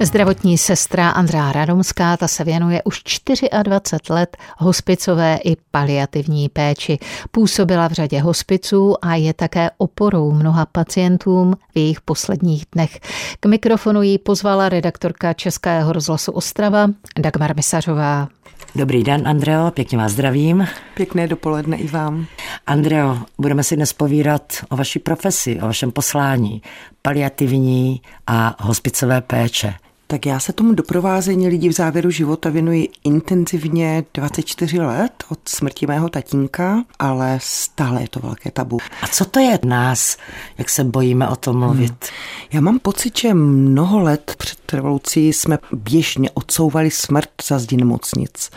Zdravotní sestra Andrá Radomská ta se věnuje už 24 let hospicové i paliativní péči. Působila v řadě hospiců a je také oporou mnoha pacientům v jejich posledních dnech. K mikrofonu jí pozvala redaktorka Českého rozhlasu Ostrava Dagmar Misařová. Dobrý den, Andreo, pěkně vás zdravím. Pěkné dopoledne i vám. Andreo, budeme si dnes povídat o vaší profesi, o vašem poslání, paliativní a hospicové péče. Tak já se tomu doprovázení lidí v závěru života věnuji intenzivně 24 let od smrti mého tatínka, ale stále je to velké tabu. A co to je nás, jak se bojíme o tom mluvit? Hmm. Já mám pocit, že mnoho let před revolucí jsme běžně odsouvali smrt za zdi nemocnic.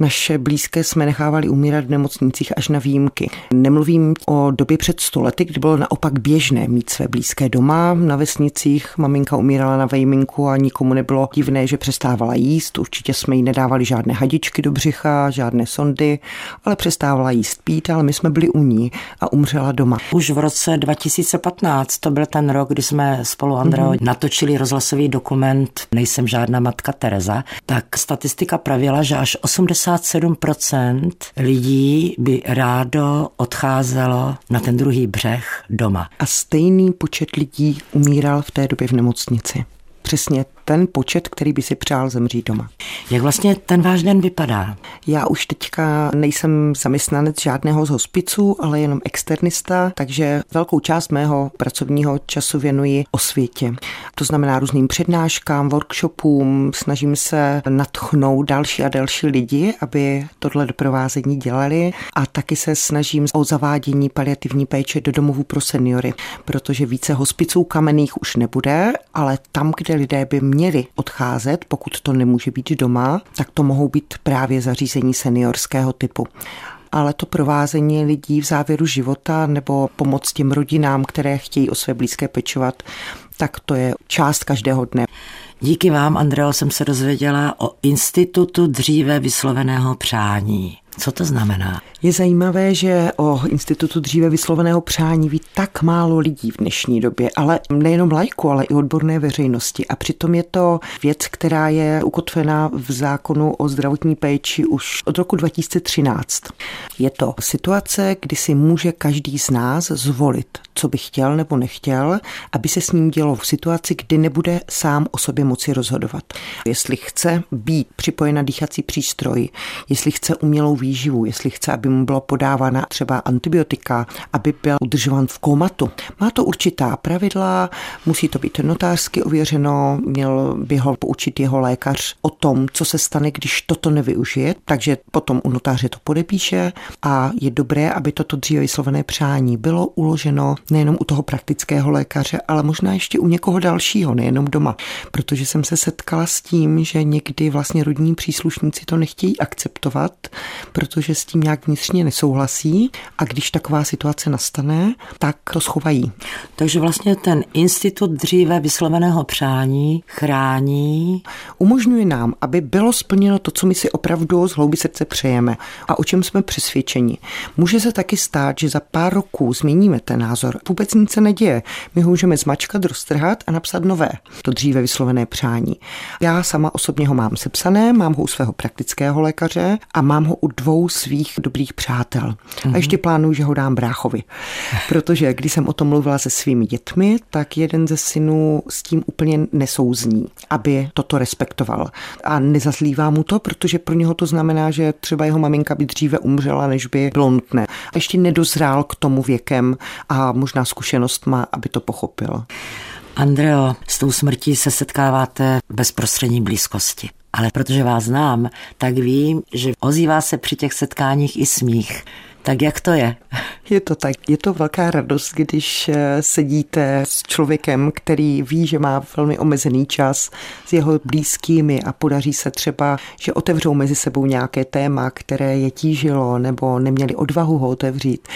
Naše blízké jsme nechávali umírat v nemocnicích až na výjimky. Nemluvím o době před stolety, kdy bylo naopak běžné mít své blízké doma. Na vesnicích maminka umírala na vejminku a nikomu nebylo divné, že přestávala jíst. Určitě jsme jí nedávali žádné hadičky do břicha, žádné sondy, ale přestávala jíst pít, ale my jsme byli u ní a umřela doma. Už v roce 2015, to byl ten rok, kdy jsme spolu Andreo mm-hmm. natočili rozhlasový dokument Nejsem žádná matka Tereza, tak statistika pravila, že až 87% lidí by rádo odcházelo na ten druhý břeh doma. A stejný počet lidí umíral v té době v nemocnici přesně ten počet, který by si přál zemřít doma. Jak vlastně ten váš den vypadá? Já už teďka nejsem zaměstnanec žádného z hospiců, ale jenom externista, takže velkou část mého pracovního času věnuji osvětě. To znamená různým přednáškám, workshopům, snažím se natchnout další a další lidi, aby tohle doprovázení dělali a taky se snažím o zavádění paliativní péče do domovů pro seniory, protože více hospiců kamenných už nebude, ale tam, kde lidé by měli odcházet, pokud to nemůže být doma, tak to mohou být právě zařízení seniorského typu ale to provázení lidí v závěru života nebo pomoc těm rodinám, které chtějí o své blízké pečovat, tak to je část každého dne. Díky vám, Andreo, jsem se dozvěděla o institutu dříve vysloveného přání. Co to znamená? Je zajímavé, že o institutu dříve vysloveného přání ví tak málo lidí v dnešní době, ale nejenom lajku, ale i odborné veřejnosti. A přitom je to věc, která je ukotvená v zákonu o zdravotní péči už od roku 2013. Je to situace, kdy si může každý z nás zvolit, co by chtěl nebo nechtěl, aby se s ním dělo v situaci, kdy nebude sám o sobě moci rozhodovat. Jestli chce být připojen na dýchací přístroj, jestli chce umělou výživu, jestli chce, aby mu byla podávána třeba antibiotika, aby byl udržován v komatu. Má to určitá pravidla, musí to být notářsky ověřeno, měl by ho poučit jeho lékař o tom, co se stane, když toto nevyužije, takže potom u notáře to podepíše a je dobré, aby toto dříve vyslovené přání bylo uloženo nejenom u toho praktického lékaře, ale možná ještě u někoho dalšího, nejenom doma. Protože jsem se setkala s tím, že někdy vlastně rodní příslušníci to nechtějí akceptovat, protože s tím nějak vnitřně nesouhlasí a když taková situace nastane, tak to schovají. Takže vlastně ten institut dříve vysloveného přání chrání. Umožňuje nám, aby bylo splněno to, co my si opravdu z hloubi srdce přejeme a o čem jsme přesvědčeni. Může se taky stát, že za pár roků změníme ten názor. Vůbec nic se neděje. My ho můžeme zmačkat, roztrhat a napsat nové. To dříve vyslovené přání. Já sama osobně ho mám sepsané, mám ho u svého praktického lékaře a mám ho u dvou svých dobrých přátel. Mm-hmm. A mhm. ještě plánuju, že ho dám bráchovi. Protože když jsem o tom mluvila se svými dětmi, tak jeden ze synů s tím úplně nesouzní, aby toto respektoval. A nezazlívá mu to, protože pro něho to znamená, že třeba jeho maminka by dříve umřela, než by bylo nutné. A ještě nedozrál k tomu věkem a možná zkušenost má, aby to pochopil. Andreo, s tou smrtí se setkáváte bezprostřední blízkosti ale protože vás znám, tak vím, že ozývá se při těch setkáních i smích. Tak jak to je? Je to tak. Je to velká radost, když eh, sedíte s člověkem, který ví, že má velmi omezený čas s jeho blízkými a podaří se třeba, že otevřou mezi sebou nějaké téma, které je tížilo nebo neměli odvahu ho otevřít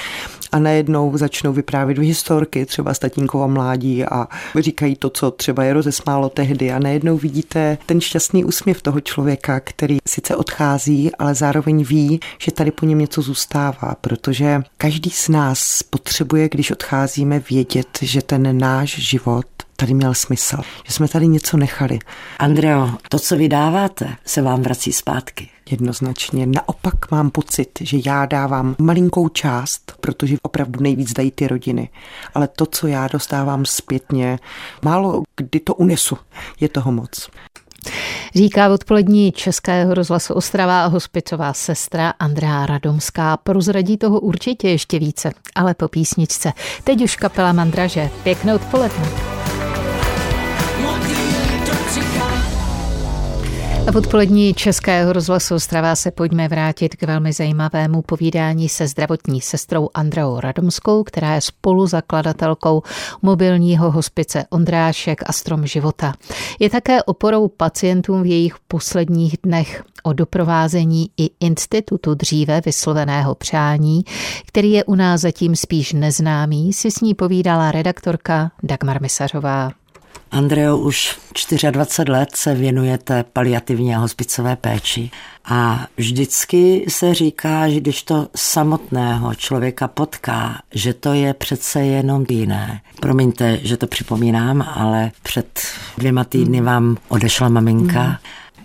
a najednou začnou vyprávět historky, třeba statínkova mládí a říkají to, co třeba je rozesmálo tehdy a najednou vidíte ten šťastný úsměv toho člověka, který sice odchází, ale zároveň ví, že tady po něm něco zůstává, protože každý z nás potřebuje, když odcházíme, vědět, že ten náš život tady měl smysl, že jsme tady něco nechali. Andreo, to, co vydáváte, se vám vrací zpátky. Jednoznačně. Naopak mám pocit, že já dávám malinkou část, protože opravdu nejvíc dají ty rodiny. Ale to, co já dostávám zpětně, málo kdy to unesu. Je toho moc. Říká odpolední Českého rozhlasu Ostrava a hospicová sestra Andrea Radomská. Prozradí toho určitě ještě více, ale po písničce. Teď už kapela Mandraže. Pěkné odpoledne. V odpolední Českého rozhlasu Ostrava se pojďme vrátit k velmi zajímavému povídání se zdravotní sestrou Andreou Radomskou, která je spoluzakladatelkou mobilního hospice Ondrášek a Strom života. Je také oporou pacientům v jejich posledních dnech o doprovázení i institutu dříve vysloveného přání, který je u nás zatím spíš neznámý, si s ní povídala redaktorka Dagmar Misařová. Andreo, už 24 let se věnujete paliativní a hospicové péči a vždycky se říká, že když to samotného člověka potká, že to je přece jenom jiné. Promiňte, že to připomínám, ale před dvěma týdny hmm. vám odešla maminka. Hmm.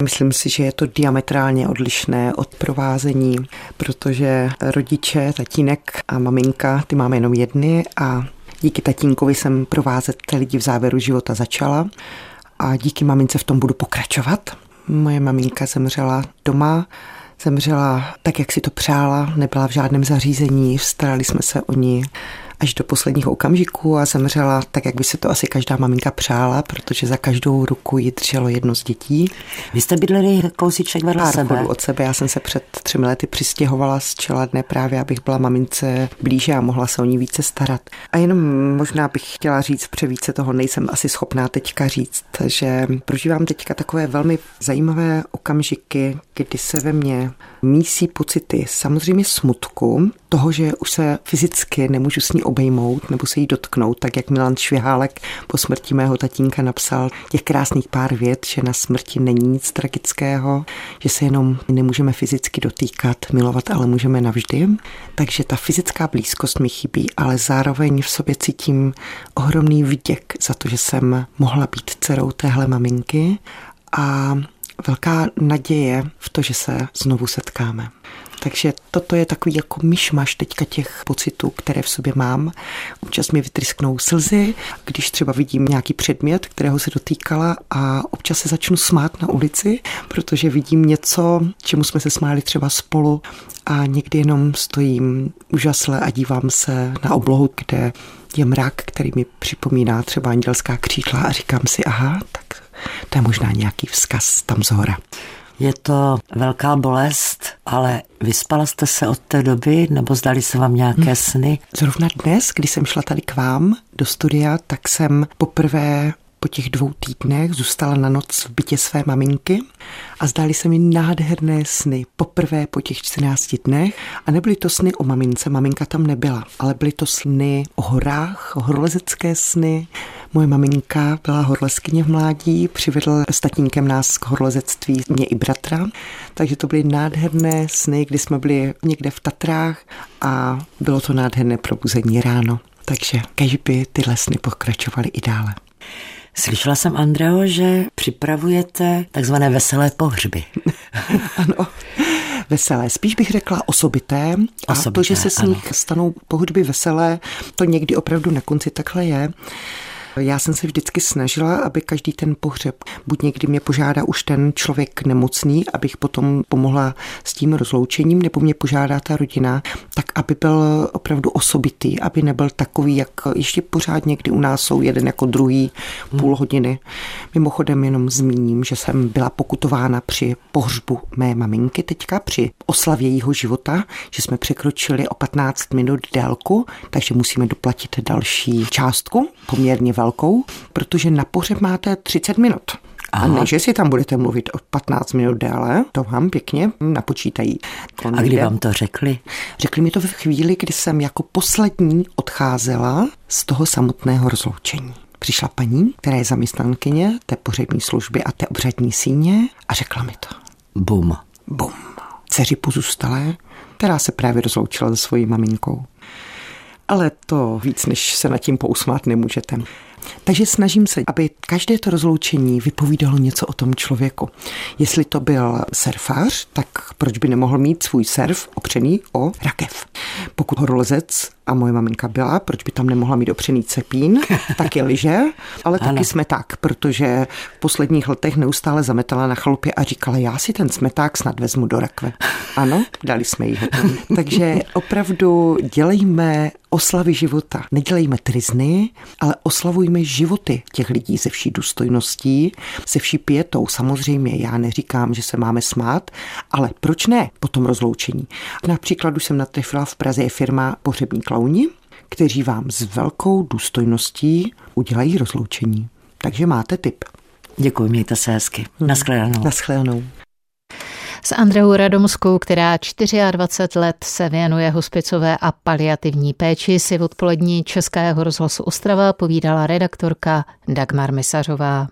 Myslím si, že je to diametrálně odlišné od provázení, protože rodiče, tatínek a maminka, ty máme jenom jedny a Díky tatínkovi jsem provázet lidi v závěru života začala a díky mamince v tom budu pokračovat. Moje maminka zemřela doma, zemřela tak, jak si to přála, nebyla v žádném zařízení, starali jsme se o ní až do posledního okamžiku a zemřela tak, jak by se to asi každá maminka přála, protože za každou ruku jí drželo jedno z dětí. Vy jste bydleli kousíček vedle Pár sebe? od sebe. Já jsem se před třemi lety přistěhovala z Čeladne právě, abych byla mamince blíže a mohla se o ní více starat. A jenom možná bych chtěla říct, pře více toho nejsem asi schopná teďka říct, že prožívám teďka takové velmi zajímavé okamžiky, kdy se ve mně mísí pocity samozřejmě smutku, toho, že už se fyzicky nemůžu s ní obejmout nebo se jí dotknout, tak jak Milan Švihálek po smrti mého tatínka napsal těch krásných pár vět, že na smrti není nic tragického, že se jenom nemůžeme fyzicky dotýkat, milovat, ale můžeme navždy. Takže ta fyzická blízkost mi chybí, ale zároveň v sobě cítím ohromný vděk za to, že jsem mohla být dcerou téhle maminky a velká naděje v to, že se znovu setkáme. Takže toto je takový jako myšmaš teďka těch pocitů, které v sobě mám. Občas mi vytrysknou slzy, když třeba vidím nějaký předmět, kterého se dotýkala a občas se začnu smát na ulici, protože vidím něco, čemu jsme se smáli třeba spolu a někdy jenom stojím úžasle a dívám se na oblohu, kde je mrak, který mi připomíná třeba andělská křídla a říkám si, aha, tak to je možná nějaký vzkaz tam z hora. Je to velká bolest, ale vyspala jste se od té doby, nebo zdali se vám nějaké hmm. sny? Zrovna dnes, když jsem šla tady k vám do studia, tak jsem poprvé po těch dvou týdnech zůstala na noc v bytě své maminky a zdály se mi nádherné sny poprvé po těch 14 dnech a nebyly to sny o mamince, maminka tam nebyla, ale byly to sny o horách, horolezecké sny. Moje maminka byla horleskyně v mládí, přivedl s tatínkem nás k horolezectví mě i bratra, takže to byly nádherné sny, kdy jsme byli někde v Tatrách a bylo to nádherné probuzení ráno. Takže kež by tyhle sny pokračovaly i dále. Slyšela jsem, Andreo, že připravujete takzvané veselé pohřby. ano, veselé. Spíš bych řekla osobité. A osobité, to, že se s nich ano. stanou pohřby veselé, to někdy opravdu na konci takhle je. Já jsem se vždycky snažila, aby každý ten pohřeb, buď někdy mě požádá už ten člověk nemocný, abych potom pomohla s tím rozloučením, nebo mě požádá ta rodina, tak aby byl opravdu osobitý, aby nebyl takový, jak ještě pořád někdy u nás jsou jeden jako druhý hmm. půl hodiny. Mimochodem jenom zmíním, že jsem byla pokutována při pohřbu mé maminky teďka, při oslavě jejího života, že jsme překročili o 15 minut délku, takže musíme doplatit další částku, poměrně velkou velkou, protože na pohřeb máte 30 minut. Aha. A ne, že si tam budete mluvit o 15 minut déle, to vám pěkně napočítají. A kdy vám to řekli? Řekli mi to v chvíli, kdy jsem jako poslední odcházela z toho samotného rozloučení. Přišla paní, která je zaměstnankyně té pohřební služby a té obřadní síně a řekla mi to. Bum. Bum. Dceři pozůstalé, která se právě rozloučila se svojí maminkou. Ale to víc, než se nad tím pousmát nemůžete. Takže snažím se, aby každé to rozloučení vypovídalo něco o tom člověku. Jestli to byl surfář, tak proč by nemohl mít svůj surf opřený o rakev? Pokud horolezec a moje maminka byla, proč by tam nemohla mít opřený cepín, taky liže, ale taky ano. smeták, protože v posledních letech neustále zametala na chalupě a říkala, já si ten smeták snad vezmu do rakve. Ano, dali jsme jí ho. Takže opravdu dělejme oslavy života. Nedělejme trizny, ale oslavujme životy těch lidí se vší důstojností, se vší pětou. Samozřejmě já neříkám, že se máme smát, ale proč ne po tom rozloučení? Například už jsem natrefila v Praze je firma Pohřební klauni, kteří vám s velkou důstojností udělají rozloučení. Takže máte tip. Děkuji, mějte se hezky. Hmm. Naschledanou. Naschledanou. S Andreou Radomskou, která 24 let se věnuje hospicové a paliativní péči, si v odpolední Českého rozhlasu Ostrava povídala redaktorka Dagmar Misařová.